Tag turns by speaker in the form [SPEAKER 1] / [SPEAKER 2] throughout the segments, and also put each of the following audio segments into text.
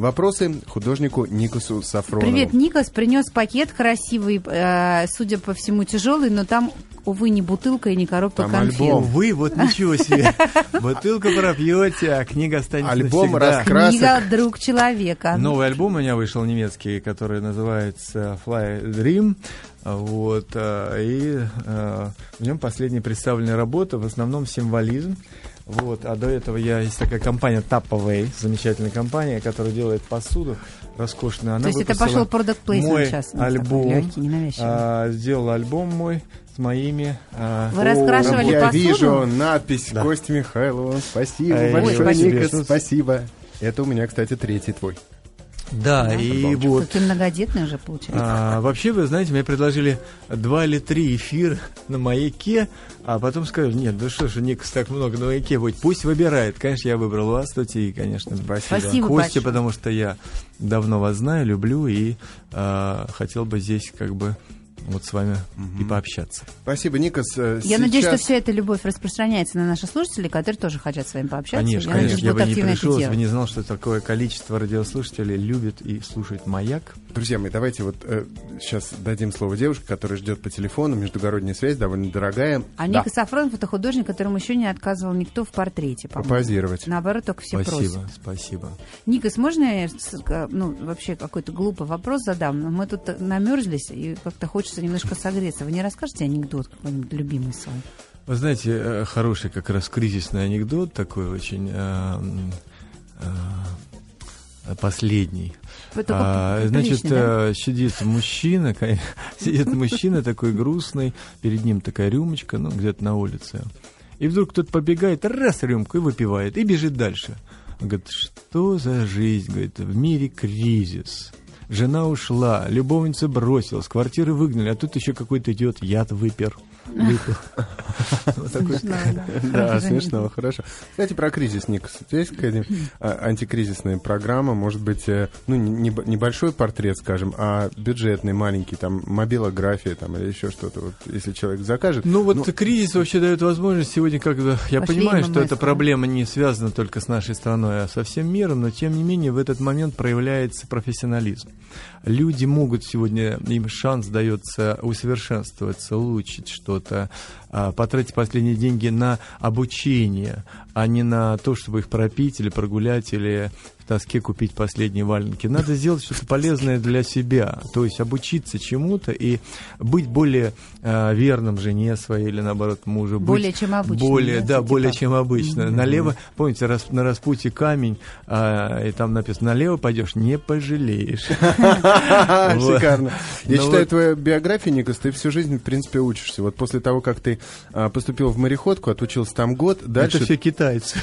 [SPEAKER 1] Вопросы художнику Никосу Сафронову.
[SPEAKER 2] Привет, Никос принес пакет красивый, э, судя по всему тяжелый, но там, увы, не бутылка и не коробка
[SPEAKER 1] Там
[SPEAKER 2] конфет.
[SPEAKER 1] альбом.
[SPEAKER 3] Увы, вот ничего себе. Бутылку пропьете, а книга останется
[SPEAKER 1] Альбом раскрасок.
[SPEAKER 2] Книга «Друг человека».
[SPEAKER 3] Новый альбом у меня вышел немецкий, который называется Fly Dream. Вот, э, и э, в нем последняя представленная работа, в основном символизм. Вот, а до этого я есть такая компания Tapaway, замечательная компания, которая делает посуду роскошную. Она
[SPEAKER 2] То есть это пошел product placement
[SPEAKER 3] мой
[SPEAKER 2] сейчас, ну,
[SPEAKER 3] альбом,
[SPEAKER 2] легкий,
[SPEAKER 3] а, сделал альбом мой с моими. а,
[SPEAKER 2] Вы раскрашивали
[SPEAKER 1] Я
[SPEAKER 2] посуду?
[SPEAKER 1] вижу надпись
[SPEAKER 3] Да.
[SPEAKER 1] Костя Михайлова. Спасибо
[SPEAKER 3] Ой,
[SPEAKER 1] большое,
[SPEAKER 2] спасибо.
[SPEAKER 1] Никос, спасибо. Это у меня, кстати, третий твой.
[SPEAKER 3] Да, и вот.
[SPEAKER 2] Какие многодетные уже получается.
[SPEAKER 3] А, вообще, вы знаете, мне предложили два или три эфира на маяке, а потом сказали, нет, ну что ж, Никс так много на маяке будет, пусть выбирает. Конечно, я выбрал вас, Тоти, и, конечно, спасибо.
[SPEAKER 2] Спасибо
[SPEAKER 3] Костя,
[SPEAKER 2] большое.
[SPEAKER 3] потому что я давно вас знаю, люблю и а, хотел бы здесь как бы вот с вами и пообщаться.
[SPEAKER 1] Спасибо, Никос. Э,
[SPEAKER 2] Я надеюсь, что
[SPEAKER 1] сейчас-
[SPEAKER 2] вся эта любовь распространяется на наших слушателей, которые тоже хотят с вами пообщаться.
[SPEAKER 3] Конечно,
[SPEAKER 2] Я надеюсь,
[SPEAKER 3] конечно, я бы не пришел, если бы не знал, что такое количество радиослушателей любит и слушает «Маяк».
[SPEAKER 1] Друзья мои, давайте вот э, сейчас дадим слово девушке, которая ждет по телефону. Междугородняя связь довольно дорогая.
[SPEAKER 2] А
[SPEAKER 1] Да,
[SPEAKER 2] Ника Сафронов это художник, которому еще не отказывал никто в портрете, по-моему.
[SPEAKER 1] Попозировать.
[SPEAKER 2] Наоборот, только все
[SPEAKER 3] спасибо,
[SPEAKER 2] просят.
[SPEAKER 3] спасибо.
[SPEAKER 2] Никас, можно я ну, вообще какой-то глупый вопрос задам? Мы тут намерзлись, и как-то хочется немножко согреться. Вы не расскажете анекдот какой-нибудь любимый свой?
[SPEAKER 3] Вы знаете, э, хороший как раз кризисный анекдот такой очень э, э, последний. А, значит,
[SPEAKER 2] да?
[SPEAKER 3] сидит мужчина, сидит мужчина такой грустный, перед ним такая рюмочка, ну, где-то на улице. И вдруг кто-то побегает, раз рюмку и выпивает, и бежит дальше. Он говорит, что за жизнь? Говорит, в мире кризис. Жена ушла, любовница бросилась, квартиры выгнали, а тут еще какой-то идиот яд выпер.
[SPEAKER 2] да.
[SPEAKER 1] Смешно, хорошо. Кстати, про кризис, тебя есть какая-то а, антикризисная программа? Может быть, э, ну, не- не- небольшой портрет, скажем, а бюджетный, маленький, там, мобилография, там, или еще что-то, вот, если человек закажет.
[SPEAKER 3] Ну вот кризис вообще дает возможность сегодня, когда я
[SPEAKER 2] Пошли
[SPEAKER 3] понимаю, что эта проблема не связана только с нашей страной, а со всем миром, но тем не менее в этот момент проявляется профессионализм. Люди могут сегодня, им шанс дается усовершенствоваться, улучшить что-то, а, потратить последние деньги на обучение, а не на то, чтобы их пропить или прогулять, или тоске купить последние валенки. Надо сделать что-то полезное для себя, то есть обучиться чему-то и быть более а, верным жене своей или наоборот мужу. быть
[SPEAKER 2] Более чем обычно,
[SPEAKER 3] Более,
[SPEAKER 2] да,
[SPEAKER 3] да,
[SPEAKER 2] типа?
[SPEAKER 3] более чем обычно. Налево, помните, рас- на распутье камень, а, и там написано, налево пойдешь, не пожалеешь.
[SPEAKER 1] Шикарно. Я
[SPEAKER 3] Ну
[SPEAKER 1] читаю
[SPEAKER 3] вот.
[SPEAKER 1] твою биографию, Никос, ты всю жизнь, в принципе, учишься. Вот после того, как ты а, поступил в мореходку, отучился там год, дальше
[SPEAKER 3] Это все китайцы.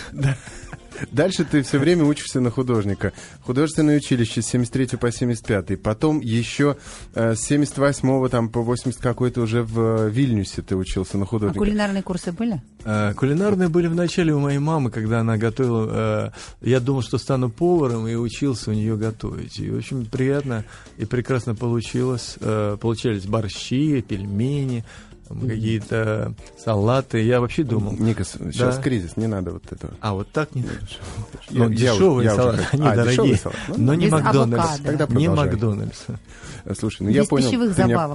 [SPEAKER 1] Дальше ты все время учишься на художника. Художественное училище с 73 по 75. Потом еще э, с 78 там, по 80 какой-то уже в э, Вильнюсе ты учился на
[SPEAKER 2] А
[SPEAKER 1] художника.
[SPEAKER 2] кулинарные курсы были?
[SPEAKER 3] А, Кулинарные были в начале у моей мамы, когда она готовила. э, Я думал, что стану поваром и учился у нее готовить. И очень приятно и прекрасно получилось. Э, Получались борщи, пельмени, какие-то салаты. Я вообще думал.
[SPEAKER 1] Никос, сейчас
[SPEAKER 3] Да.
[SPEAKER 1] кризис, не надо вот этого.
[SPEAKER 3] А вот так не.
[SPEAKER 1] Я-
[SPEAKER 3] Ну,
[SPEAKER 1] я
[SPEAKER 3] дешевые
[SPEAKER 1] уже- я уже
[SPEAKER 3] салаты, они
[SPEAKER 1] А,
[SPEAKER 3] дорогие.
[SPEAKER 1] салат. Ну,
[SPEAKER 3] Но не Макдональдс.
[SPEAKER 1] Тогда
[SPEAKER 3] Не. Макдональдс.
[SPEAKER 1] Э, Слушай, ну я понял.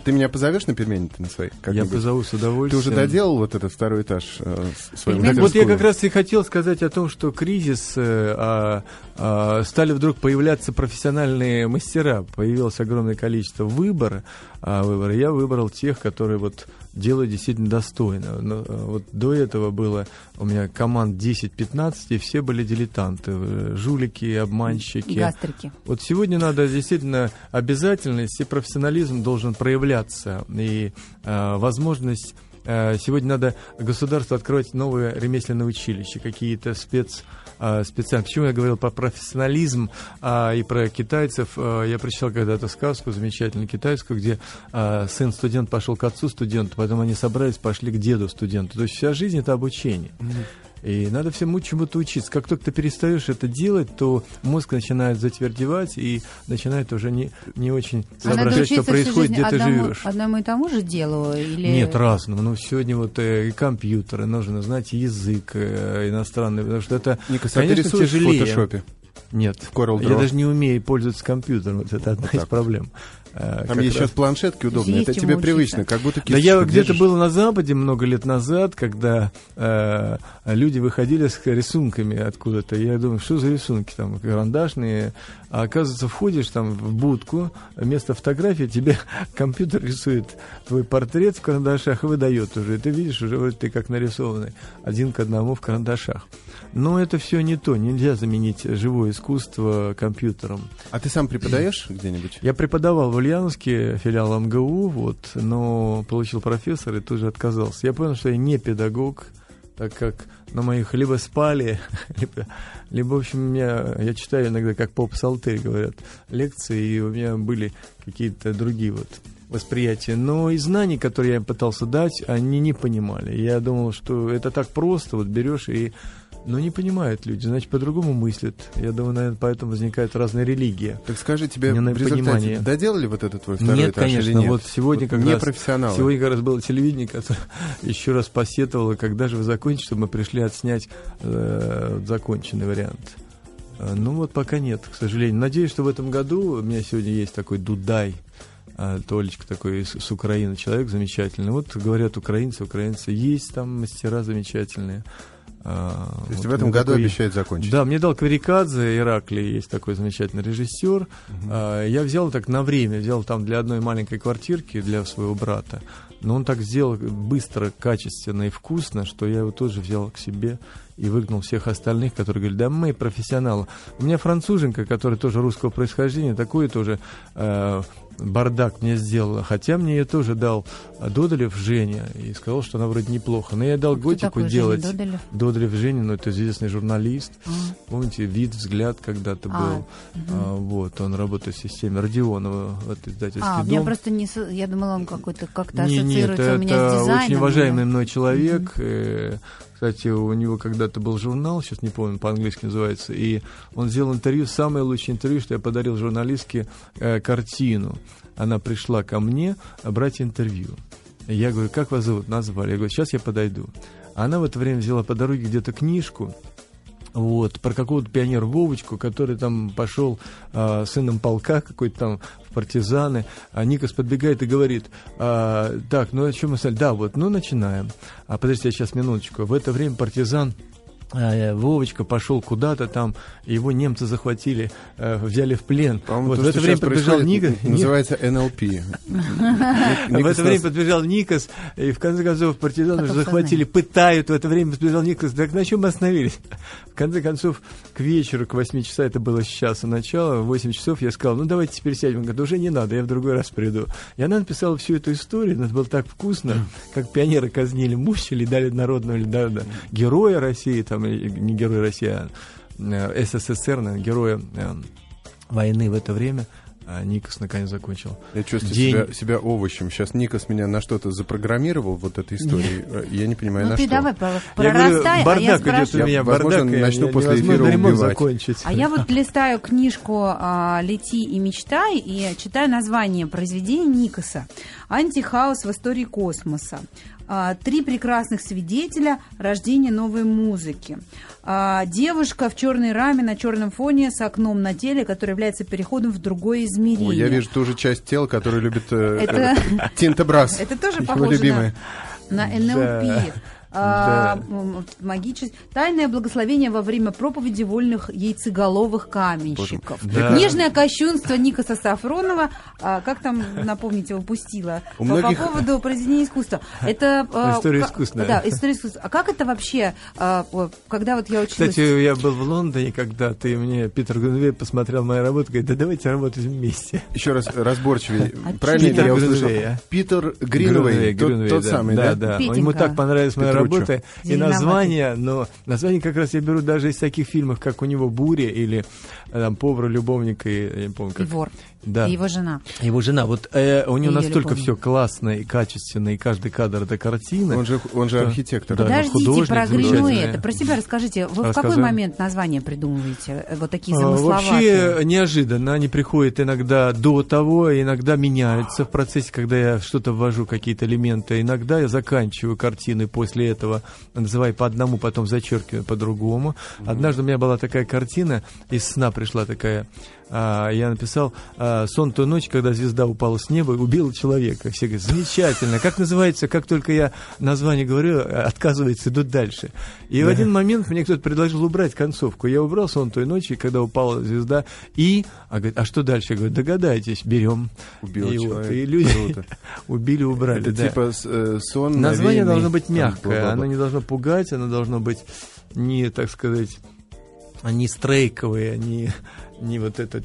[SPEAKER 1] Ты меня, ты позовешь на пельмени на свои?
[SPEAKER 3] Я
[SPEAKER 1] как-нибудь?
[SPEAKER 3] позову с
[SPEAKER 1] Ты
[SPEAKER 3] удовольствием.
[SPEAKER 1] уже доделал вот этот второй этаж э?
[SPEAKER 3] Так вот я как раз и хотел сказать о том, что кризис, э, а, а, стали вдруг появляться профессиональные мастера, появилось огромное количество выбора, а, выбора. Я выбрал тех, которые вот делают действительно достойно. Но, а, вот до этого было у меня команд 10-15, и все были дилетанты, э, жулики, обманщики.
[SPEAKER 2] Гастрики.
[SPEAKER 3] Вот сегодня надо действительно обязательность и профессионализм должен проявляться. И э, возможность э, сегодня надо государству открывать новые ремесленные училища, какие-то спец специально. Почему я говорил про профессионализм а, и про китайцев? А, я прочитал когда-то сказку замечательную китайскую, где а, сын студент пошел к отцу студенту, потом они собрались, пошли к деду студенту. То есть вся жизнь это обучение. И надо всему чему-то учиться. Как только ты перестаешь это делать, то мозг начинает затвердевать и начинает уже не, не очень
[SPEAKER 2] А
[SPEAKER 3] соображать, что
[SPEAKER 2] учиться всю
[SPEAKER 3] происходит,
[SPEAKER 2] жизнь
[SPEAKER 3] где ты
[SPEAKER 2] одному,
[SPEAKER 3] живешь.
[SPEAKER 2] Одному и тому же делу? Или...
[SPEAKER 3] Нет, разному. Ну, сегодня вот э, и компьютеры, нужно знать язык э, иностранный, потому что это,
[SPEAKER 1] Никос, а ты
[SPEAKER 3] конечно,
[SPEAKER 1] рисуешь в
[SPEAKER 3] тяжелее.
[SPEAKER 1] фотошопе?
[SPEAKER 3] Нет.
[SPEAKER 1] В Corel
[SPEAKER 3] Я
[SPEAKER 1] Draw?
[SPEAKER 3] даже не умею пользоваться компьютером. Вот это одна из
[SPEAKER 1] так.
[SPEAKER 3] проблем. Э,
[SPEAKER 1] Там
[SPEAKER 3] как
[SPEAKER 1] есть
[SPEAKER 3] раз-
[SPEAKER 1] сейчас планшетки удобные.
[SPEAKER 2] Есть
[SPEAKER 1] Это тебе
[SPEAKER 2] учиться.
[SPEAKER 1] привычно, как будто
[SPEAKER 3] Да
[SPEAKER 1] кисточку
[SPEAKER 3] я где-то был на Западе много лет назад, когда э, люди выходили с рисунками откуда-то. Я думаю, что за рисунки там, карандашные. А оказывается, входишь там в будку, вместо фотографии тебе компьютер рисует твой портрет в карандашах и выдает уже. И ты видишь уже, вот ты как нарисованный, один к одному в карандашах. Но это все не то. Нельзя заменить живое искусство компьютером.
[SPEAKER 1] А ты сам преподаешь где-нибудь?
[SPEAKER 3] Я преподавал в Ульяновске, филиал МГУ, вот, но получил профессор и тоже отказался. Я понял, что я не педагог, так как на моих либо спали, либо, либо в общем, у меня, я читаю иногда, как поп-псалтырь, говорят, лекции, и у меня были какие-то другие вот восприятия. Но и знаний, которые я им пытался дать, они не понимали. Я думал, что это так просто, вот берешь и... Но не понимают люди, значит, по-другому мыслят. Я думаю, наверное, поэтому возникают разные религии.
[SPEAKER 1] Так скажи, тебе в результате
[SPEAKER 3] понимание.
[SPEAKER 1] доделали вот этот твой второй
[SPEAKER 3] Нет,
[SPEAKER 1] этаж или
[SPEAKER 3] конечно.
[SPEAKER 1] нет?
[SPEAKER 3] Вот сегодня как
[SPEAKER 1] не
[SPEAKER 3] раз
[SPEAKER 1] профессионалы.
[SPEAKER 3] Сегодня как раз было телевидение, которое еще раз посетовало, когда же вы закончите, чтобы мы пришли отснять э, законченный вариант. Э, Ну вот пока нет, к сожалению. Надеюсь, что в этом году у меня сегодня есть такой Дудай, э, Толечка такой с, с Украины человек замечательный. Вот говорят украинцы, украинцы, есть там мастера замечательные. А,
[SPEAKER 1] То есть
[SPEAKER 3] вот
[SPEAKER 1] в этом году
[SPEAKER 3] такой-
[SPEAKER 1] обещают закончить.
[SPEAKER 3] да, мне дал Кварикадзе, Ираклий, есть такой замечательный режиссер. А, Я взял так на время, взял там для одной маленькой квартирки для своего брата. Но он так сделал быстро, качественно и вкусно, что я его тоже взял к себе и выгнал всех остальных, которые говорили, да мы профессионалы. У меня француженка, которая тоже русского происхождения, такой тоже э, бардак мне сделала. Хотя мне ее тоже дал Додолев Женя и сказал, что она вроде неплохо. Но я дал
[SPEAKER 2] Кто
[SPEAKER 3] готику
[SPEAKER 2] такой Женя
[SPEAKER 3] делать.
[SPEAKER 2] Додолев?
[SPEAKER 3] Додолев Женя, ну это известный журналист.
[SPEAKER 2] А,
[SPEAKER 3] Помните, вид, взгляд когда-то
[SPEAKER 2] А,
[SPEAKER 3] был. А, вот, он работает в системе Родионова, вот издательский
[SPEAKER 2] А,
[SPEAKER 3] дом.
[SPEAKER 2] меня просто не... Я думала, он какой-то как-то
[SPEAKER 3] Не, нет,
[SPEAKER 2] ассоциируется у меня
[SPEAKER 3] это
[SPEAKER 2] с дизайном.
[SPEAKER 3] очень уважаемый
[SPEAKER 2] да.
[SPEAKER 3] мной человек. Э, Кстати, у него когда-то был журнал, сейчас не помню, по-английски называется, и он сделал интервью, самое лучшее интервью, что я подарил журналистке э, картину. Она пришла ко мне а, брать интервью. Я говорю, как вас зовут? Назвали. Я говорю, сейчас я подойду. Она в это время взяла по дороге где-то книжку, вот, про какого-то пионера Вовочку, который там пошел а, сыном полка какой-то там в партизаны, а Никас подбегает и говорит, а, так, ну о чем мы стали? Да, вот, ну начинаем. А подождите, я сейчас минуточку. В это время партизан Вовочка пошел куда-то там, его немцы захватили, э, взяли в плен. Вот
[SPEAKER 1] то,
[SPEAKER 3] в это время подбежал
[SPEAKER 1] происходит,
[SPEAKER 3] Ника.
[SPEAKER 1] н- называется НЛП.
[SPEAKER 3] В это время подбежал Никас, и в конце концов партизаны уже захватили, пытают. В это время подбежал Никас. Так на чем мы остановились? В конце концов, к вечеру, к 8 часа, это было с часа начала, в 8 часов я сказал, ну давайте теперь сядем. Он говорит, уже не надо, я в другой раз приду. И она написала всю эту историю, но это было так вкусно, как пионеры казнили, мучили, дали народного героя России, там, не героя России, а э, СССР, наверное, героя э, войны в это время. А Никас наконец закончил.
[SPEAKER 1] Я чувствую
[SPEAKER 3] День.
[SPEAKER 1] себя, себя овощем. Сейчас Никас меня на что-то запрограммировал, вот этой историей. Э, Я не понимаю,
[SPEAKER 2] Ну
[SPEAKER 1] на
[SPEAKER 2] ты
[SPEAKER 1] что.
[SPEAKER 2] давай про-
[SPEAKER 3] Я говорю,
[SPEAKER 2] прорастай, а я
[SPEAKER 3] бардак идет у меня,
[SPEAKER 1] Я, возможно,
[SPEAKER 3] бардак, и
[SPEAKER 1] начну
[SPEAKER 3] не-
[SPEAKER 1] после эфира
[SPEAKER 3] ремонт
[SPEAKER 1] убивать.
[SPEAKER 3] закончить.
[SPEAKER 2] А я вот листаю книжку а, «Лети и мечтай» и читаю название произведения Никаса «Антихаос в истории космоса». А, Три прекрасных свидетеля рождения новой музыки. А, Девушка в черной раме на черном фоне с окном на теле, который является переходом в другое измерение.
[SPEAKER 1] Ой, я вижу ту же часть тела, которую любит э, Брас.
[SPEAKER 2] Это тоже похоже на НЛП.
[SPEAKER 3] Да.
[SPEAKER 2] А,
[SPEAKER 3] Да.
[SPEAKER 2] м, магичес- Тайное благословение во время проповеди вольных яйцеголовых каменщиков.
[SPEAKER 3] Да.
[SPEAKER 2] Нежное кощунство Никаса Сафронова, а, как там, напомните, выпустила,
[SPEAKER 1] У
[SPEAKER 2] по,
[SPEAKER 1] многих-
[SPEAKER 2] по поводу произведения искусства. Это, а,
[SPEAKER 3] История
[SPEAKER 2] ка-
[SPEAKER 3] искусства.
[SPEAKER 2] Да, история искусства. А как это вообще, а, когда вот я училась...
[SPEAKER 3] Кстати, я был в Лондоне когда-то, и мне Питер Гунвей посмотрел мою работу, говорит, да давайте работать вместе.
[SPEAKER 1] Еще раз разборчивее.
[SPEAKER 2] А
[SPEAKER 1] Правильно я услышал? Питер Гринвей, тот, самый,
[SPEAKER 3] да?
[SPEAKER 1] да?
[SPEAKER 3] Да. Ему так понравилась моя
[SPEAKER 1] Петруччо.
[SPEAKER 3] Работа. И название, но название как раз я беру даже из таких фильмов, как у него «Буря» или э, там «Повар, любовник» и я не помню, как.
[SPEAKER 2] И вор.
[SPEAKER 3] Да.
[SPEAKER 2] И его жена.
[SPEAKER 3] Его жена, вот э, у него настолько все классно и качественно, и каждый кадр это картина.
[SPEAKER 1] Он же, он же
[SPEAKER 3] Что?
[SPEAKER 1] архитектор.
[SPEAKER 3] Да.
[SPEAKER 2] Подождите,
[SPEAKER 3] художник
[SPEAKER 2] про
[SPEAKER 3] замечательный.
[SPEAKER 2] Гринуэта. Про себя расскажите. Вы в какой
[SPEAKER 3] Рассказываю.
[SPEAKER 2] момент название придумываете? э, Вот такие
[SPEAKER 3] А,
[SPEAKER 2] замысловатые.
[SPEAKER 3] Вообще неожиданно. Они приходят иногда до того, иногда меняются в процессе, когда я что-то ввожу, какие-то элементы. Иногда я заканчиваю картины после этого называй по одному, потом зачеркиваю по-другому. Однажды у меня была такая картина, из сна пришла такая я написал а, «Сон той ночи, когда звезда упала с неба и убила человека». Все говорят, замечательно. Как называется, как только я название говорю, отказывается, идут дальше. И в один момент мне кто-то предложил убрать концовку. Я убрал «Сон той ночи, когда упала звезда» и... А, говорит, а что дальше? Я говорю, догадайтесь, берем.
[SPEAKER 1] Убил
[SPEAKER 3] и,
[SPEAKER 1] человека.
[SPEAKER 3] вот, и люди
[SPEAKER 1] Круто.
[SPEAKER 3] убили, убрали.
[SPEAKER 1] Это
[SPEAKER 3] да.
[SPEAKER 1] типа э, сон
[SPEAKER 3] Название должно быть мягкое, оно не должно пугать, оно должно быть не, так сказать, не стрейковое, не, не вот этот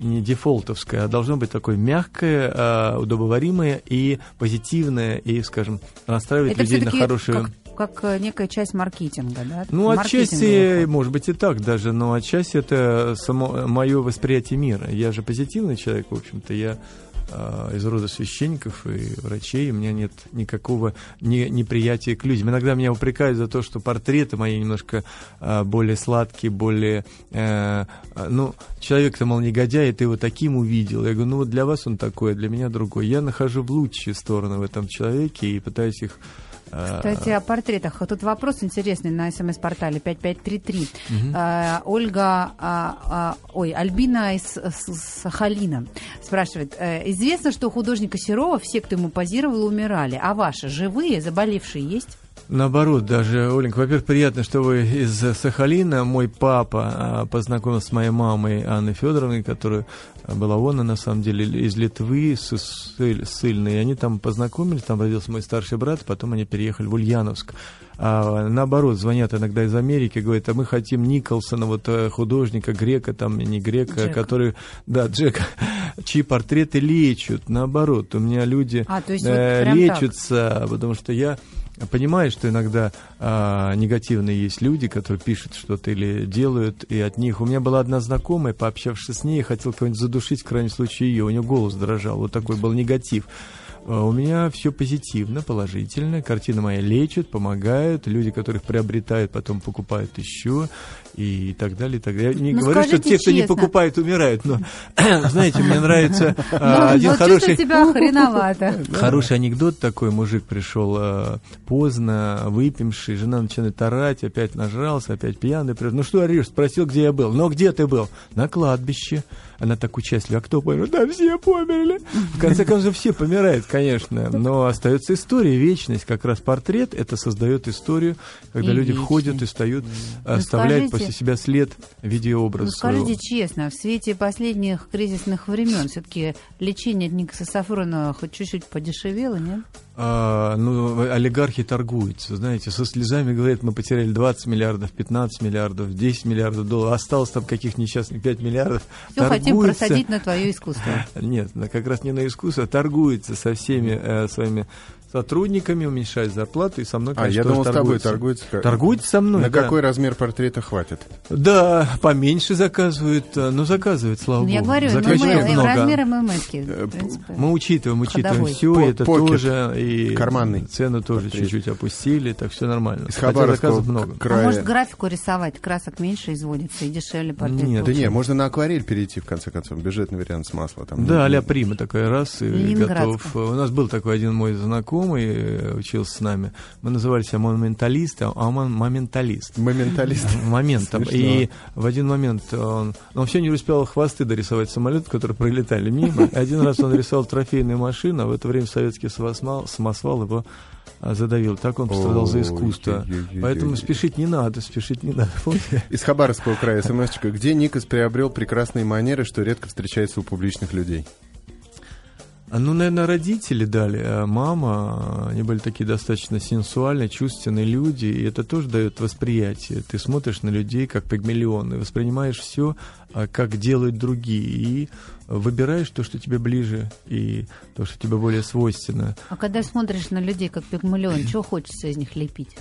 [SPEAKER 3] не дефолтовское, а должно быть такое мягкое, а, удобоваримое и позитивное, и, скажем, настраивать
[SPEAKER 2] Это
[SPEAKER 3] людей на хорошую...
[SPEAKER 2] как, как э, некая часть маркетинга, да?
[SPEAKER 3] Ну, отчасти, может быть, и так даже, но отчасти это само мое восприятие мира. Я же позитивный человек, в общем-то, я из рода священников и врачей, у меня нет никакого не, неприятия к людям. Иногда меня упрекают за то, что портреты мои немножко э, более сладкие, более... э, э, ну, человек-то, мол, негодяй, и ты его таким увидел. Я говорю, ну вот для вас он такой, а для меня другой. Я нахожу в лучшие стороны в этом человеке и пытаюсь их э,
[SPEAKER 2] Кстати, о портретах. Тут вопрос интересный на смс-портале 5533. А, Ольга, а, а, ой, Альбина из Сахалина спрашивает. э, Известно, что у художника Серова все, кто ему позировал, умирали. А ваши живые, заболевшие есть?
[SPEAKER 3] Наоборот, даже, Оленька, во-первых, приятно, что вы из Сахалина. Мой папа а, познакомился с моей мамой Анной Федоровной, которая была она, на самом деле, из Литвы, с, Ссыль- ссыльной. И они там познакомились, там родился мой старший брат, потом они переехали в Ульяновск. А, наоборот, звонят иногда из Америки, говорят, а мы хотим Николсона, вот э, художника, грека, там не грека,
[SPEAKER 2] Джека.
[SPEAKER 3] который, да, Джека, чьи портреты лечат. Наоборот, у меня люди
[SPEAKER 2] А, есть
[SPEAKER 3] э,
[SPEAKER 2] вот прям так.
[SPEAKER 3] лечатся, потому что я понимаю, что иногда а, негативные есть люди, которые пишут что-то или делают, и от них... У меня была одна знакомая, пообщавшись с ней, я хотел кого-нибудь задушить, в крайнем случае ее, у нее голос дрожал, вот такой был негатив. А У меня все позитивно, положительно. Картина моя лечит, помогает. Люди, которых приобретают, потом покупают еще и так далее. И так далее. Я не
[SPEAKER 2] Ну,
[SPEAKER 3] говорю, что те, кто не
[SPEAKER 2] честно.
[SPEAKER 3] покупает, умирают. Но, знаете, мне нравится а,
[SPEAKER 2] Ну,
[SPEAKER 3] один
[SPEAKER 2] вот
[SPEAKER 3] хороший... Хороший анекдот такой, мужик пришел э, поздно, выпивший, жена начинает орать, опять нажрался, опять пьяный. Ну что орешь? Спросил, где я был. Ну где ты был? На кладбище. Она так участлива. А кто помер? Да все померли. В конце концов, все помирают, конечно. Но остается история, вечность. Как раз портрет, это создает историю, когда
[SPEAKER 2] И
[SPEAKER 3] люди
[SPEAKER 2] вечность.
[SPEAKER 3] входят и встают,
[SPEAKER 2] Ну,
[SPEAKER 3] оставляют
[SPEAKER 2] скажите-
[SPEAKER 3] после себя след в виде
[SPEAKER 2] Ну,
[SPEAKER 3] образа
[SPEAKER 2] скажите
[SPEAKER 3] своего.
[SPEAKER 2] честно, в свете последних кризисных времен все-таки лечение от Никаса Сафронова хоть чуть-чуть подешевело, нет?
[SPEAKER 3] А, ну, олигархи торгуются, знаете, со слезами говорят, мы потеряли 20 миллиардов, 15 миллиардов, 10 миллиардов долларов, осталось там каких несчастных 5 миллиардов.
[SPEAKER 2] Все хотим
[SPEAKER 3] Торгуются.
[SPEAKER 2] просадить на твое искусство.
[SPEAKER 3] Нет, как раз не на искусство, а торгуется со всеми э, своими сотрудниками, уменьшает зарплату и со мной,
[SPEAKER 1] А,
[SPEAKER 3] конечно,
[SPEAKER 1] я
[SPEAKER 3] тоже
[SPEAKER 1] думал, с тобой
[SPEAKER 3] торгуется.
[SPEAKER 1] торгуется. как-
[SPEAKER 3] Торгуется со мной,
[SPEAKER 1] На
[SPEAKER 3] да.
[SPEAKER 1] какой размер портрета хватит?
[SPEAKER 3] Да, поменьше заказывают, э, но заказывают, слава
[SPEAKER 2] Ну,
[SPEAKER 3] богу.
[SPEAKER 2] Я говорю,
[SPEAKER 3] Заказчиков
[SPEAKER 2] ММ,
[SPEAKER 3] много.
[SPEAKER 2] размер ММСки.
[SPEAKER 1] Э.
[SPEAKER 3] Мы учитываем, учитываем
[SPEAKER 2] Ходовой.
[SPEAKER 3] все,
[SPEAKER 1] По-
[SPEAKER 3] это
[SPEAKER 1] покет.
[SPEAKER 3] тоже и
[SPEAKER 1] Карманный.
[SPEAKER 3] цену тоже чуть-чуть опустили, так все нормально.
[SPEAKER 1] Из
[SPEAKER 3] Хотя заказов много.
[SPEAKER 1] края.
[SPEAKER 2] А может графику рисовать, красок меньше изводится и дешевле портрет.
[SPEAKER 3] Нет,
[SPEAKER 1] Да
[SPEAKER 2] получится?
[SPEAKER 1] не, можно на акварель перейти, в конце концов. Бюджетный вариант с масла. Там,
[SPEAKER 3] Да,
[SPEAKER 1] Ну,
[SPEAKER 3] а-ля Прима такая раз и готов. У нас был такой один мой знакомый, э, учился с нами. Мы называли себя моменталисты, а он моменталист.
[SPEAKER 1] Моменталист.
[SPEAKER 3] моментом.
[SPEAKER 1] Смешно.
[SPEAKER 3] И в один момент он, он все не успел хвосты дорисовать самолет, которые пролетали мимо. Один раз он рисовал трофейную машину, а в это время советский самосвал, самосвал его а, задавил. Так он пострадал за искусство. Поэтому спешить не надо, спешить не надо.
[SPEAKER 1] Из Хабаровского края смс-чика. Где Никос приобрел прекрасные манеры, что редко встречается у публичных людей?
[SPEAKER 3] А, Ну, наверное, родители дали, а мама, они были такие достаточно сенсуальные, чувственные люди, и это тоже дает восприятие. Ты смотришь на людей как пигмалионы, воспринимаешь все, как делают другие, и выбираешь то, что тебе ближе, и то, что тебе более свойственно.
[SPEAKER 2] А когда смотришь на людей как пигмалион, чего хочется из них лепить?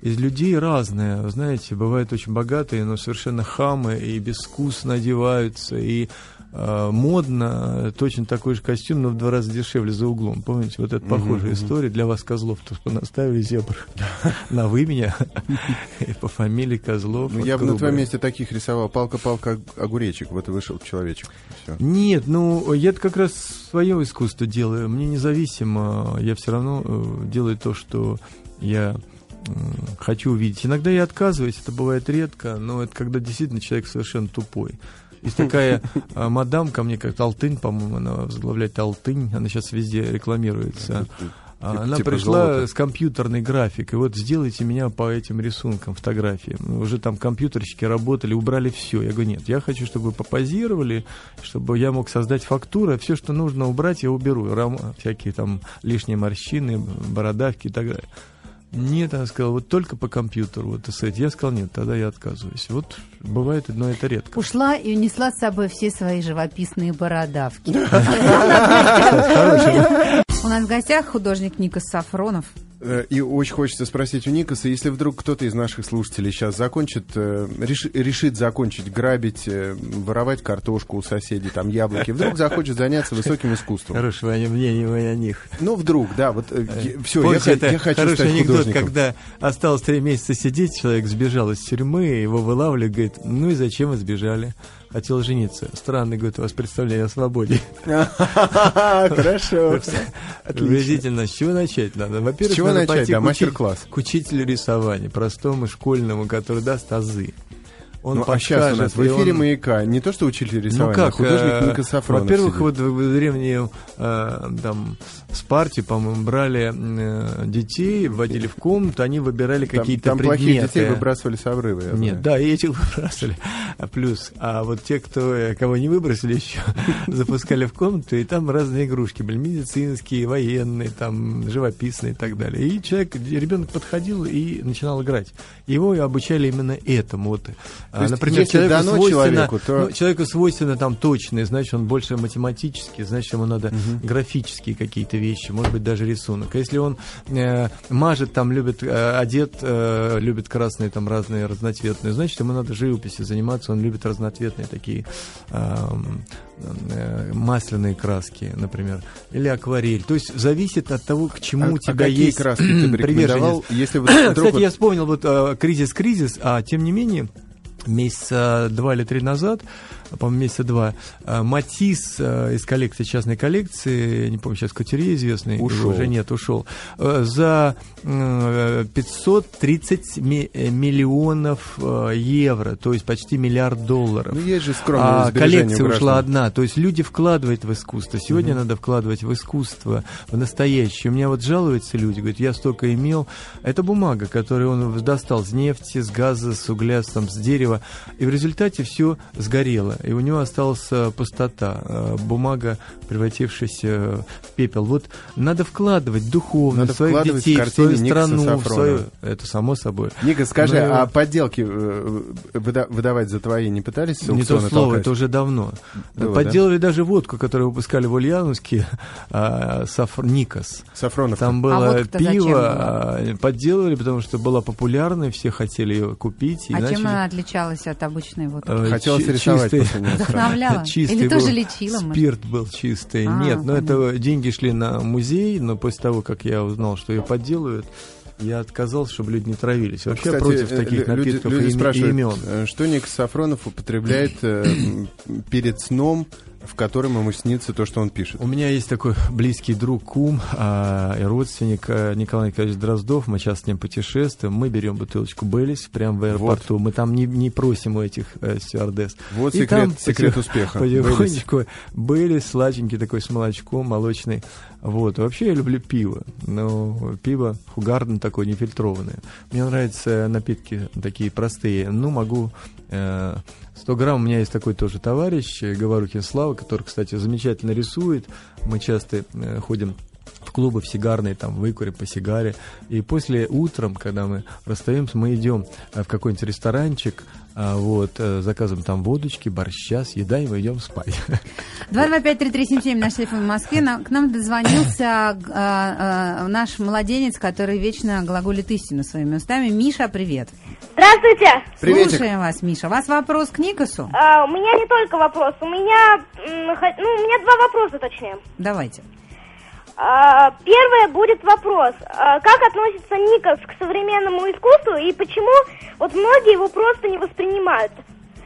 [SPEAKER 3] Из людей разные, вы знаете, бывают очень богатые, но совершенно хамы, и безвкусно одеваются, и модно, точно такой же костюм, но в два раза дешевле за углом. Помните, вот это похожая история для вас, Козлов, то что наставили зебр на вы меня, и по фамилии Козлов.
[SPEAKER 1] Ну, я бы на твоем месте таких рисовал. Палка-палка, огуречек. Вот и вышел человечек.
[SPEAKER 3] Нет, ну я как раз свое искусство делаю. Мне независимо, я все равно э, делаю то, что я хочу увидеть. Иногда я отказываюсь, это бывает редко, но это когда действительно человек совершенно тупой. Есть такая а, мадам ко мне, как Алтынь, по-моему, она возглавляет Алтынь, она сейчас везде рекламируется. А, она типа пришла золота. с компьютерной графикой. Вот сделайте меня по этим рисункам фотографии. Уже там компьютерщики работали, убрали все. Я говорю, нет, я хочу, чтобы вы попозировали, чтобы я мог создать фактуру. Все, что нужно убрать, я уберу. Рам, всякие там лишние морщины, бородавки и так далее. Нет, она сказала, вот только по компьютеру. Вот, сказать. Я сказал, нет, тогда я отказываюсь. Вот бывает, но это редко.
[SPEAKER 2] Ушла и унесла с собой все свои живописные бородавки. У нас в гостях художник Никос Сафронов.
[SPEAKER 1] Э, и очень хочется спросить у Никаса, если вдруг кто-то из наших слушателей сейчас закончит, э, решит, решит закончить грабить, э, воровать картошку у соседей, там яблоки, вдруг захочет заняться высоким искусством.
[SPEAKER 3] Хорошее мнение о них.
[SPEAKER 1] Ну, вдруг, да, вот все, я, это я хочу стать анекдот, художником.
[SPEAKER 3] когда осталось три месяца сидеть, человек сбежал из тюрьмы, его вылавливают, говорит, ну и зачем вы сбежали? Хотел жениться. Странный, говорит, у вас представление о свободе.
[SPEAKER 1] Хорошо.
[SPEAKER 3] Приблизительно, с чего начать надо?
[SPEAKER 1] Во-первых, с чего начать, да, мастер-класс.
[SPEAKER 3] К учителю рисования, простому школьному, который даст азы.
[SPEAKER 1] Он ну, а сейчас у нас в эфире он... «Маяка» не то, что учитель рисования, ну, как, а художник э, Ника Сафронов
[SPEAKER 3] Во-первых, сидит. вот в древние э, там, Спарте, по-моему, брали э, детей, вводили в комнату, они выбирали какие-то
[SPEAKER 1] там
[SPEAKER 3] предметы.
[SPEAKER 1] плохих детей выбрасывали с обрыва,
[SPEAKER 3] Нет, знаю. да, и этих выбрасывали. Плюс, а вот те, кто, э, кого не выбросили еще, запускали в комнату, и там разные игрушки были, медицинские, военные, там, живописные и так далее. И человек, ребенок подходил и начинал играть. Его обучали именно этому. Вот
[SPEAKER 1] то есть, Например, если человеку дано свойственно, человеку, то...
[SPEAKER 3] ну, человеку свойственно там точные, значит, он больше математический, значит, ему надо угу. графические какие-то вещи, может быть, даже рисунок. А если он э, мажет, там, любит, э, одет, э, любит красные, там, разные разноцветные, значит, ему надо живописью заниматься, он любит разноцветные такие эм, э, масляные краски, например, или акварель. То есть зависит от того, к чему а, у тебя
[SPEAKER 1] а
[SPEAKER 3] есть
[SPEAKER 1] краски ты рекомендовал,
[SPEAKER 3] если бы Кстати, я вспомнил вот э, кризис-кризис, а тем не менее месяца два или три назад по-моему, месяца два. А, Матис а, из коллекции, частной коллекции, не помню, сейчас Катере известный, ушел. уже нет, ушел, а, за 530 миллионов евро, то есть почти миллиард долларов. Ну,
[SPEAKER 1] есть же а
[SPEAKER 3] коллекция ушла одна, то есть люди вкладывают в искусство. Сегодня угу. надо вкладывать в искусство, в настоящее. У меня вот жалуются люди, говорят, я столько имел. Это бумага, которую он достал с нефти, с газа, с угля, там, с дерева, и в результате все сгорело и у него осталась э, пустота, э, бумага, превратившаяся в пепел. Вот надо вкладывать духовно надо своих детей, в, в свою страну, в свою... Это само собой.
[SPEAKER 1] Ника, скажи, Но... а подделки э, выдавать за твои не пытались?
[SPEAKER 3] Не то слово, толкать? это уже давно. Было, Подделали да? даже водку, которую выпускали в Ульяновске, а, Сафр... Никос.
[SPEAKER 1] Сафронов.
[SPEAKER 3] Там было а пиво, а, подделали, потому что была популярной, все хотели ее купить.
[SPEAKER 2] А начали... чем она отличалась от обычной водки?
[SPEAKER 1] Хотелось рисовать
[SPEAKER 2] Вдохновляла?
[SPEAKER 3] Чистый
[SPEAKER 2] Или тоже лечила?
[SPEAKER 3] Спирт был чистый. А, Нет, но это деньги шли на музей, но после того, как я узнал, что ее подделывают, я отказался, чтобы люди не травились. Вообще Кстати, против таких люди, напитков люди и, спрашивают, и имен.
[SPEAKER 1] Э, что Ник Сафронов употребляет э, перед сном в котором ему снится то, что он пишет.
[SPEAKER 3] У меня есть такой близкий друг, кум а, и родственник а, Николай Николаевич Дроздов. Мы часто с ним путешествуем. Мы берем бутылочку Беллис прямо в аэропорту. Вот. Мы там не, не просим у этих э, стюардесс.
[SPEAKER 1] Вот и секрет, там, секрет успеха.
[SPEAKER 3] Потихонечку Беллис, сладенький такой с молочком, молочный. Вот. Вообще я люблю пиво. Но пиво Хугарден такое нефильтрованное. Мне нравятся напитки такие простые. Ну, могу э, 100 грамм у меня есть такой тоже товарищ, э, Говорухин Слава, который, кстати, замечательно рисует. Мы часто э, ходим в клубы в сигарные, там, выкурим по сигаре. И после утром, когда мы расстаемся, мы идем э, в какой-нибудь ресторанчик, вот, заказываем там водочки, борща, съедаем и идем спать.
[SPEAKER 2] 225-3377, наш телефон в Москве. К нам дозвонился а, а, наш младенец, который вечно глаголит истину своими устами. Миша, привет.
[SPEAKER 4] Здравствуйте.
[SPEAKER 2] Приветик. Слушаем вас, Миша. У вас вопрос к Никасу?
[SPEAKER 4] А, у меня не только вопрос. У меня, ну, у меня два вопроса, точнее.
[SPEAKER 2] Давайте.
[SPEAKER 4] А, первое будет вопрос. А, как относится Никас к современному искусству и почему вот многие его просто не воспринимают?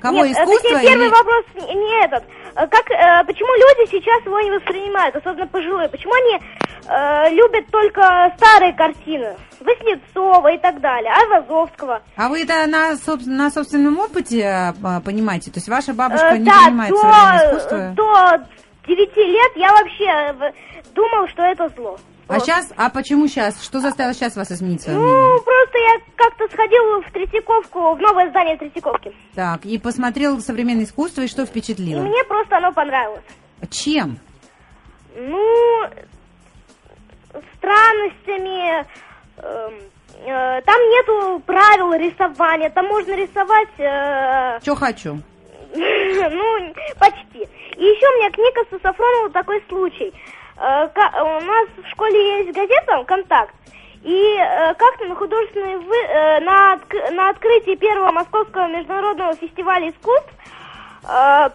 [SPEAKER 2] Кого
[SPEAKER 4] Нет,
[SPEAKER 2] искусство?
[SPEAKER 4] Точнее, первый или... вопрос не этот. Как, почему люди сейчас его не воспринимают, особенно пожилые? Почему они э, любят только старые картины. Васнецова и так далее, Айвазовского.
[SPEAKER 2] А вы это на, соб- на собственном опыте э, понимаете? То есть ваша бабушка
[SPEAKER 4] Э,
[SPEAKER 2] не
[SPEAKER 4] да,
[SPEAKER 2] понимает современное искусство?
[SPEAKER 4] до, до 9 лет я вообще э, думал, что это зло.
[SPEAKER 2] А
[SPEAKER 4] Вот.
[SPEAKER 2] сейчас, а почему сейчас? Что заставило сейчас вас изменить свое
[SPEAKER 4] Ну,
[SPEAKER 2] мнение?
[SPEAKER 4] просто я как-то сходил в Третьяковку, в новое здание Третьяковки.
[SPEAKER 2] Так, и посмотрел современное искусство, и что
[SPEAKER 4] И
[SPEAKER 2] впечатлило?
[SPEAKER 4] мне просто оно понравилось.
[SPEAKER 2] Чем?
[SPEAKER 4] Ну, странностями. эм, э, там нету правил рисования. Там можно рисовать, э,
[SPEAKER 2] Что хочу?
[SPEAKER 4] ну, почти. И еще у меня к Никосу Сафронову такой случай. Э, ка- у нас в школе есть газета «Контакт». И э, как-то на художественной вы- э, на, отк- на открытии первого московского международного фестиваля искусств э,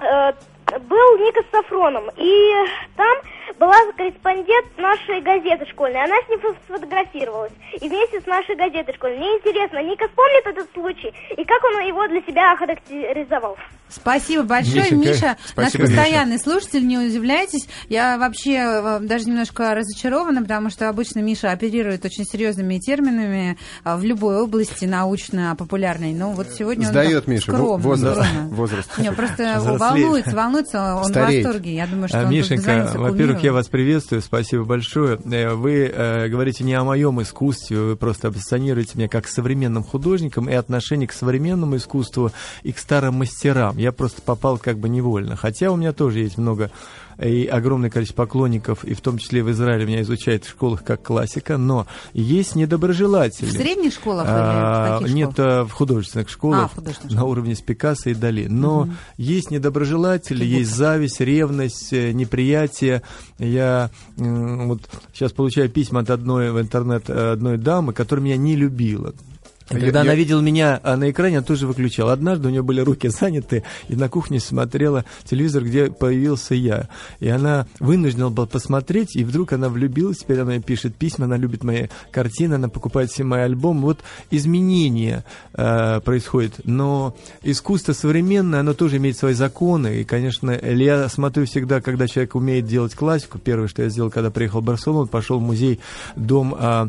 [SPEAKER 4] э, был Никос Сафроном. И там была корреспондент нашей газеты школьной. Она с ним фо- сфотографировалась. И вместе с нашей газетой школьной. Мне интересно, Никос помнит этот случай? И как он его для себя охарактеризовал?
[SPEAKER 2] Спасибо большое, Миша. Наш
[SPEAKER 1] спасибо,
[SPEAKER 2] постоянный слушатель, не удивляйтесь. Я вообще э, даже немножко разочарована, потому что обычно Миша оперирует очень серьезными терминами э, в любой области научно-популярной. Но вот сегодня он
[SPEAKER 1] Сдает
[SPEAKER 2] так
[SPEAKER 1] Миша,
[SPEAKER 2] скромно,
[SPEAKER 1] возраст.
[SPEAKER 2] скромно.
[SPEAKER 1] возраст.
[SPEAKER 2] Не, просто
[SPEAKER 3] Взрослеет.
[SPEAKER 2] волнуется, волнуется, он
[SPEAKER 1] Стареет.
[SPEAKER 2] в восторге. Я думаю, что
[SPEAKER 3] А,
[SPEAKER 2] он
[SPEAKER 3] Мишенька, во-первых,
[SPEAKER 2] кумиру.
[SPEAKER 3] я вас приветствую, спасибо большое. Э, Вы э, говорите не о моем искусстве, вы просто оппозиционируете меня как современным художником и отношение к современному искусству и к старым мастерам. Я просто попал как бы невольно. Хотя у меня тоже есть много и огромное количество поклонников, и в том числе в Израиле меня изучают в школах как классика, но есть недоброжелатели.
[SPEAKER 2] В средних школах или
[SPEAKER 3] А,
[SPEAKER 2] в каких
[SPEAKER 3] Нет,
[SPEAKER 2] школах?
[SPEAKER 3] а, в художественных школах,
[SPEAKER 2] А, в художественных
[SPEAKER 3] на уровне с Пикассо и Дали. Но есть недоброжелатели, есть зависть, ревность, э, неприятие. Я вот сейчас получаю письма от одной в интернет э, одной дамы, которая меня не любила. И
[SPEAKER 1] Я-
[SPEAKER 3] Когда
[SPEAKER 1] я-
[SPEAKER 3] она видела меня а, на экране, она тоже выключала. Однажды у нее были руки заняты, и на кухне смотрела телевизор, где появился я. И она вынуждена была посмотреть, и вдруг она влюбилась, теперь она пишет письма, она любит мои картины, она покупает все мои альбомы. Вот изменения э, происходят. Но искусство современное, оно тоже имеет свои законы. И, конечно, я смотрю всегда, когда человек умеет делать классику. Первое, что я сделал, когда приехал в Барселону, пошел в музей «Дом а, а, а, а,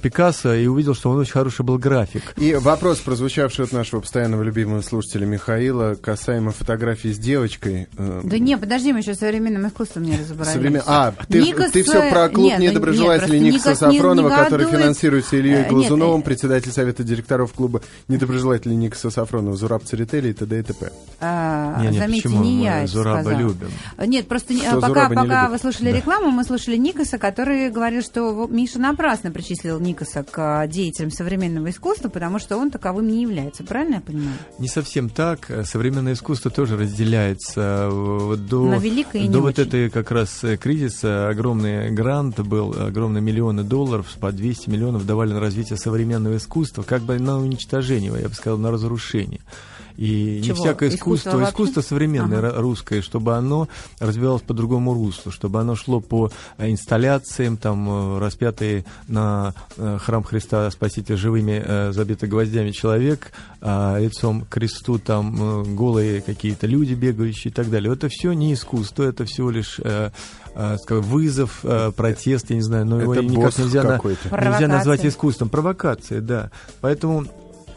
[SPEAKER 3] Пикассо» и увидел, что он очень хороший был график.
[SPEAKER 1] И вопрос, прозвучавший от нашего постоянного любимого слушателя Михаила, касаемо фотографии с девочкой. э,
[SPEAKER 2] Да не, подожди, мы еще современным искусством не разобрались.
[SPEAKER 1] Современ- А, ты,
[SPEAKER 2] Никос,
[SPEAKER 1] ты все про клуб
[SPEAKER 2] нет,
[SPEAKER 1] недоброжелателей
[SPEAKER 2] нет,
[SPEAKER 1] Никса
[SPEAKER 2] просто Никос не-
[SPEAKER 1] Сафронова,
[SPEAKER 2] не
[SPEAKER 1] который финансируется Ильей
[SPEAKER 2] Э, нет,
[SPEAKER 1] Глазуновым,
[SPEAKER 2] э,
[SPEAKER 1] председатель совета директоров клуба недоброжелателей Никса Сафронова, Зураб Церетели и т.д. и т.п.
[SPEAKER 2] А,
[SPEAKER 3] Не, не,
[SPEAKER 2] заметьте, не
[SPEAKER 3] Мы
[SPEAKER 2] я
[SPEAKER 3] Зураба
[SPEAKER 2] сказала.
[SPEAKER 3] любим.
[SPEAKER 2] Нет, просто не-
[SPEAKER 1] Что
[SPEAKER 2] пока,
[SPEAKER 1] не
[SPEAKER 2] пока
[SPEAKER 1] любит?
[SPEAKER 2] вы слушали рекламу, мы слушали Никоса, который говорил, что Миша напрасно причислил Никоса к а, деятелям современного искусства, потому что он таковым не является. Правильно я понимаю?
[SPEAKER 3] Не совсем так. Современное искусство тоже разделяется э, до, до вот
[SPEAKER 2] очень.
[SPEAKER 3] этой как раз э, кризиса. Огромный грант был, огромные миллионы долларов, по 200 миллионов давали на развитие современного искусства, как бы на уничтожение, я бы сказал, на разрушение. И
[SPEAKER 2] Чего?
[SPEAKER 3] не всякое
[SPEAKER 2] Искусство
[SPEAKER 3] искусство, современное,
[SPEAKER 2] Ага.
[SPEAKER 3] русское, чтобы оно развивалось по другому руслу, чтобы оно шло по э, инсталляциям, там, э, распятые на э, храм Христа Спасителя живыми, забитый гвоздями человек, а лицом к кресту там голые какие-то люди бегающие и так далее. Это все не искусство, это всего лишь скажем, вызов, протест, я не знаю, но его
[SPEAKER 1] Это
[SPEAKER 3] никак
[SPEAKER 1] босс
[SPEAKER 3] нельзя, на- нельзя назвать искусством. Провокация, да. Поэтому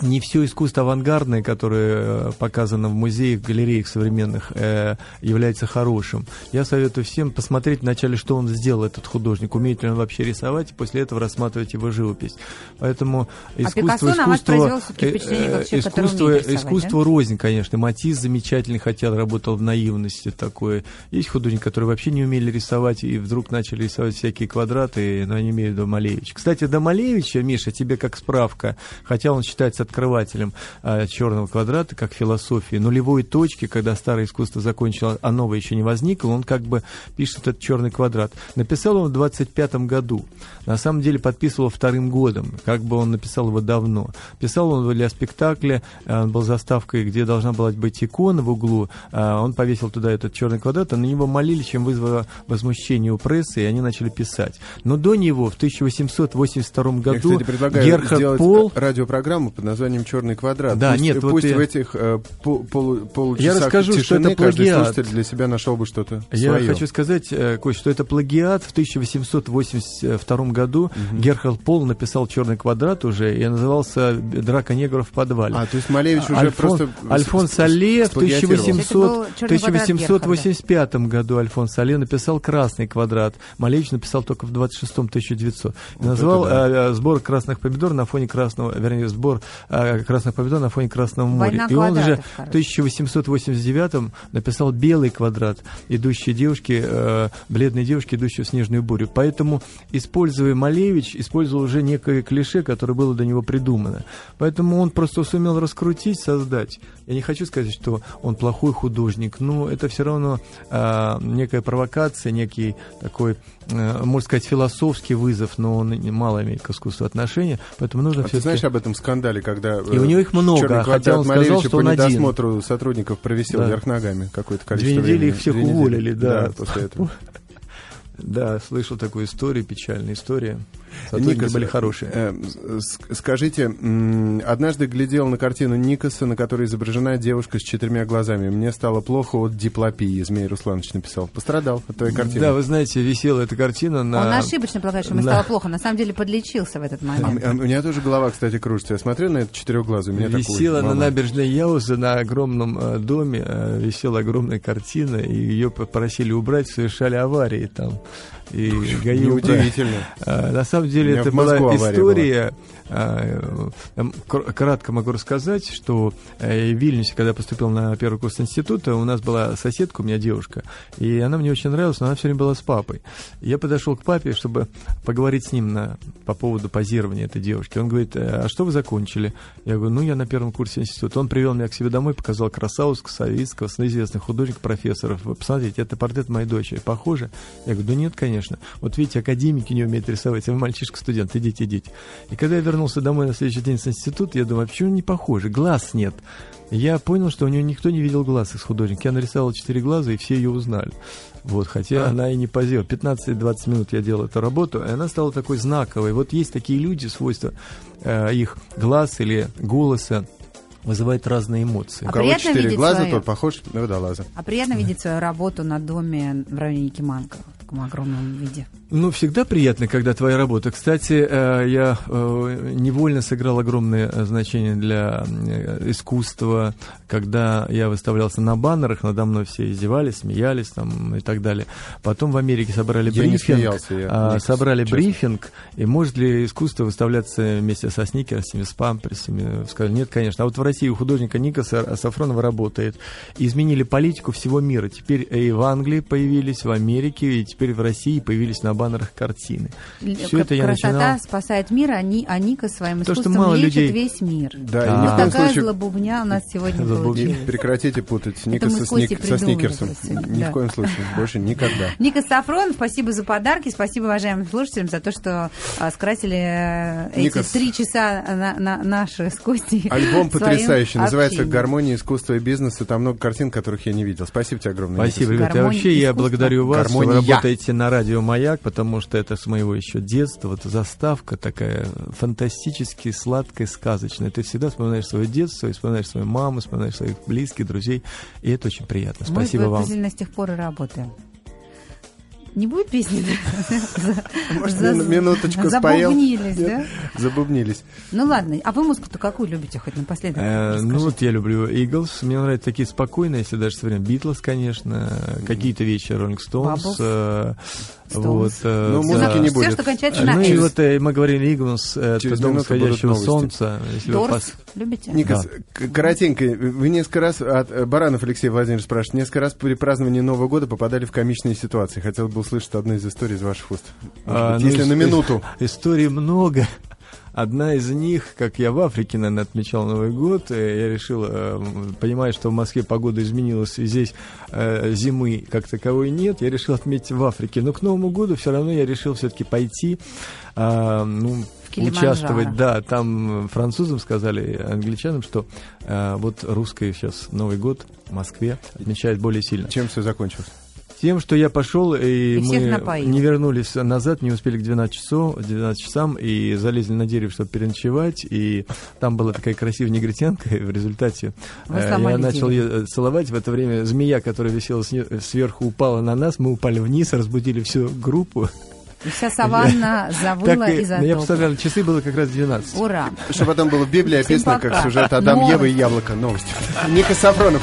[SPEAKER 3] не все искусство авангардное, которое э, показано в музеях, галереях современных, э, является хорошим. Я советую всем посмотреть вначале, что он сделал, этот художник, умеет ли он вообще рисовать, и после этого рассматривать его живопись. Поэтому искусство,
[SPEAKER 2] А Пикассо
[SPEAKER 3] искусство, э, э,
[SPEAKER 2] человек, который
[SPEAKER 3] искусство, искусство рознь, конечно. Матис замечательный, хотя работал в наивности такое. Есть художники, которые вообще не умели рисовать и вдруг начали рисовать всякие квадраты, но они имеют до Малевича. Кстати, до Малевича, Миша, тебе как справка, хотя он считается открывателем а, черного квадрата, как философии, нулевой точки, когда старое искусство закончило, а новое еще не возникло, он как бы пишет этот черный квадрат. Написал он в 25 году. На самом деле подписывал вторым годом, как бы он написал его давно. Писал он для спектакля, э, он был заставкой, где должна была быть икона в углу, а он повесил туда этот черный квадрат, а на него молили, чем вызвало возмущение у прессы, и они начали писать. Но до него, в 1882
[SPEAKER 1] Я,
[SPEAKER 3] году,
[SPEAKER 1] кстати, предлагаю
[SPEAKER 3] Герхард Пол...
[SPEAKER 1] радиопрограмму под названием названием «Черный квадрат».
[SPEAKER 3] Да,
[SPEAKER 1] пусть,
[SPEAKER 3] нет, вот
[SPEAKER 1] пусть
[SPEAKER 3] я-
[SPEAKER 1] в этих э, пол- полу- получасах
[SPEAKER 3] Я расскажу, что
[SPEAKER 1] тишины
[SPEAKER 3] это
[SPEAKER 1] каждый
[SPEAKER 3] плагиат.
[SPEAKER 1] слушатель для себя нашел бы что-то
[SPEAKER 3] Я
[SPEAKER 1] свое.
[SPEAKER 3] хочу сказать, э, Кость, что это плагиат. В 1882 году Герхард Пол написал «Черный квадрат» уже, и назывался «Драка негров в подвале».
[SPEAKER 1] А, то есть Малевич уже
[SPEAKER 3] Альфон-
[SPEAKER 1] просто...
[SPEAKER 3] Альфонс
[SPEAKER 1] с-
[SPEAKER 3] Алле в
[SPEAKER 1] сплагиатировал.
[SPEAKER 3] 1800
[SPEAKER 2] Это был «Черный квадрат»
[SPEAKER 3] 1885 году Альфонс Алле написал «Красный квадрат». Малевич написал только в 26-м 1900. И назвал
[SPEAKER 1] это
[SPEAKER 3] э, э, сбор красных помидор на фоне красного, вернее, сбор красных помидор на фоне Красного моря.
[SPEAKER 2] Война
[SPEAKER 3] И он же
[SPEAKER 2] квадратов,
[SPEAKER 3] в
[SPEAKER 2] короче.
[SPEAKER 3] 1889 написал «Белый квадрат», идущие девушки, э, бледные девушки, идущие в снежную бурю. Поэтому, используя Малевич, использовал уже некое клише, которое было до него придумано. Поэтому он просто сумел раскрутить, создать. Я не хочу сказать, что он плохой художник, но это все равно э, некая провокация, некий такой, э, можно сказать, философский вызов, но он мало имеет к искусству отношения, поэтому нужно
[SPEAKER 1] А ты
[SPEAKER 3] все
[SPEAKER 1] знаешь об этом скандале, когда...
[SPEAKER 3] И у него их много,
[SPEAKER 1] «Черный
[SPEAKER 3] хотя
[SPEAKER 1] квадрат»
[SPEAKER 3] он сказал, что
[SPEAKER 1] по
[SPEAKER 3] он один.
[SPEAKER 1] недосмотру сотрудников провисел
[SPEAKER 3] Да.
[SPEAKER 1] вверх ногами какое-то
[SPEAKER 3] Две
[SPEAKER 1] количество
[SPEAKER 3] недели
[SPEAKER 1] времени.
[SPEAKER 3] их всех
[SPEAKER 1] Две недели.
[SPEAKER 3] уволили, да.
[SPEAKER 1] после этого.
[SPEAKER 3] Да, слышал такую историю, печальная история.
[SPEAKER 1] Никос,
[SPEAKER 3] были хорошие.
[SPEAKER 1] э, скажите, однажды глядел на картину Никоса, на которой изображена девушка с четырьмя глазами. Мне стало плохо от диплопии, Змей Русланович написал. Пострадал от твоей картины.
[SPEAKER 3] Да, вы знаете, висела эта картина на...
[SPEAKER 2] Он ошибочно полагает, что ему стало плохо. На самом деле подлечился в этот
[SPEAKER 1] А
[SPEAKER 2] момент.
[SPEAKER 1] а у меня тоже голова, кстати, кружится. Я смотрю на это четырехглазый, у меня такой,
[SPEAKER 3] Висела на набережной Яуза на огромном э, доме, э, висела огромная картина, и ее попросили убрать, совершали аварии там. И убрали.
[SPEAKER 1] Неудивительно.
[SPEAKER 3] А, На самом
[SPEAKER 1] У
[SPEAKER 3] деле это была история. а, э, кр- Кратко могу рассказать, что э, в Вильнюсе, когда поступил на первый курс института, у нас была соседка, у меня девушка, и она мне очень нравилась, но она все время была с папой. Я подошел к папе, чтобы поговорить с ним на, по поводу позирования этой девушки. Он говорит, «Э, а что вы закончили? Я говорю, ну, я на первом курсе института. Он привел меня к себе домой, показал Красавского, Савицкого, известных художников, профессоров. Вы посмотрите, это портрет моей дочери. Похоже? Я говорю, да нет, конечно. Вот видите, академики не умеют рисовать, а вы мальчишка-студент, идите, идите. И когда я вернулся домой на следующий день с института, я думаю, а почему не похожи? Глаз нет. Я понял, что у нее никто не видел глаз из художника. Я нарисовал четыре глаза, и все ее узнали. Вот, хотя она и не позировала. 15-20 минут я делал эту работу, и она стала такой знаковой. Вот есть такие люди, свойства э, их глаз или голоса вызывает разные эмоции.
[SPEAKER 1] У
[SPEAKER 2] А
[SPEAKER 1] кого
[SPEAKER 2] приятно
[SPEAKER 1] четыре
[SPEAKER 2] видеть
[SPEAKER 1] глаза,
[SPEAKER 2] свое.
[SPEAKER 1] тот похож на водолаза.
[SPEAKER 2] А приятно видеть свою работу на доме в районе Якиманка в таком огромном виде.
[SPEAKER 3] Ну, всегда приятно, когда твоя работа. Кстати, э, я э, невольно сыграл огромное э, значение для искусства, когда я выставлялся на баннерах, надо мной все издевались, смеялись там и так далее. Потом в Америке собрали
[SPEAKER 1] Я
[SPEAKER 3] брифинг,
[SPEAKER 1] смеялся, я-
[SPEAKER 3] а, собрали
[SPEAKER 1] честно.
[SPEAKER 3] брифинг, и может ли искусство выставляться вместе со сникерсами, с памперсами? Сказали, нет, конечно. А вот в России у художника Ника Са- Сафронова работает. Изменили политику всего мира. Теперь и в Англии появились, в Америке, и теперь в России появились на баннерах картины. Все это я
[SPEAKER 2] Красота
[SPEAKER 3] начинал...
[SPEAKER 2] спасает мир, а, Ни- а Ника своим
[SPEAKER 3] То, что
[SPEAKER 2] искусством
[SPEAKER 3] мало
[SPEAKER 2] лечит
[SPEAKER 3] людей-
[SPEAKER 2] весь мир.
[SPEAKER 1] Да, и
[SPEAKER 3] А.
[SPEAKER 1] ни в
[SPEAKER 2] Вот такая
[SPEAKER 1] случае...
[SPEAKER 2] злобубня у нас сегодня получилась.
[SPEAKER 1] Прекратите путать Ника со, сник- со сникерсом. Ни
[SPEAKER 2] да.
[SPEAKER 1] в коем случае. Больше никогда.
[SPEAKER 2] Ника Сафрон, спасибо за подарки, спасибо уважаемым слушателям за то, что а, скрасили э, эти три часа на, на- наши с Костей.
[SPEAKER 1] Альбом потрясающий. Называется. «Гармония искусства и бизнеса». Там много картин, которых я не видел. Спасибо тебе огромное.
[SPEAKER 3] Спасибо, ребята. И вообще я благодарю вас, что вы работаете на радио «Маяк», потому что это с моего еще детства. Вот заставка такая фантастически сладкая, сказочная. Ты всегда вспоминаешь свое детство, вспоминаешь свою маму, вспоминаешь своих близких, друзей. И это очень приятно.
[SPEAKER 2] Мы
[SPEAKER 3] Спасибо вам.
[SPEAKER 2] приблизительно с тех пор и работаем. Не будет песни?
[SPEAKER 1] Может,
[SPEAKER 2] За-
[SPEAKER 1] мину- минуточку споел?
[SPEAKER 2] Забубнились, да?
[SPEAKER 1] Забубнились.
[SPEAKER 2] Ну ладно, а вы музыку-то какую любите, хоть напоследок?
[SPEAKER 3] Э, ну вот я люблю Eagles, мне нравятся такие спокойные, если даже современные Битлз, конечно, какие-то вещи Rolling Stones, Э,
[SPEAKER 2] Stones.
[SPEAKER 3] вот, э,
[SPEAKER 1] Ну,
[SPEAKER 3] да.
[SPEAKER 1] музыки не
[SPEAKER 2] Все,
[SPEAKER 1] будет.
[SPEAKER 2] что кончается
[SPEAKER 3] Ну
[SPEAKER 2] на
[SPEAKER 3] и
[SPEAKER 2] «с».
[SPEAKER 3] вот э, мы говорили э, это дом
[SPEAKER 1] новости.
[SPEAKER 3] солнца.
[SPEAKER 2] Дорс любите?
[SPEAKER 1] Никас, к- коротенько, вы несколько раз, от э, Баранов Алексей Владимирович спрашивает, несколько раз при праздновании Нового года попадали в комичные ситуации. Хотел бы услышать одну из историй из ваших уст. Может
[SPEAKER 3] А,
[SPEAKER 1] быть,
[SPEAKER 3] ну,
[SPEAKER 1] если на минуту.
[SPEAKER 3] Историй много. Одна из них, как я в Африке, наверное, отмечал Новый год, э, я решил, э, понимая, что в Москве погода изменилась, и здесь э, зимы как таковой нет, я решил отметить в Африке. Но к Новому году все равно я решил все-таки пойти, а, ну, участвовать. Да, там французам сказали, англичанам, что э, вот русские сейчас Новый год в Москве отмечают более сильно.
[SPEAKER 1] Чем все закончилось?
[SPEAKER 3] Тем, что я пошел, и,
[SPEAKER 2] И
[SPEAKER 3] мы
[SPEAKER 2] напоил.
[SPEAKER 3] не вернулись назад, не успели к 12 часов, 12 часам, и залезли на дерево, чтобы переночевать, и там была такая красивая негритянка, и в результате э, я начал
[SPEAKER 2] дерево.
[SPEAKER 3] ее э, целовать. В это время змея, которая висела сне- сверху, упала на нас, мы упали вниз, разбудили всю группу.
[SPEAKER 2] И вся саванна завыла
[SPEAKER 3] Так и-
[SPEAKER 2] и
[SPEAKER 3] ну, я
[SPEAKER 2] затопла.
[SPEAKER 3] представлял, часы было как раз 12.
[SPEAKER 2] Ура!
[SPEAKER 1] Что потом было в Библии описано, как сюжет Адам,
[SPEAKER 2] Новости.
[SPEAKER 1] Ева и Яблоко. Новости. Ника Сафронов.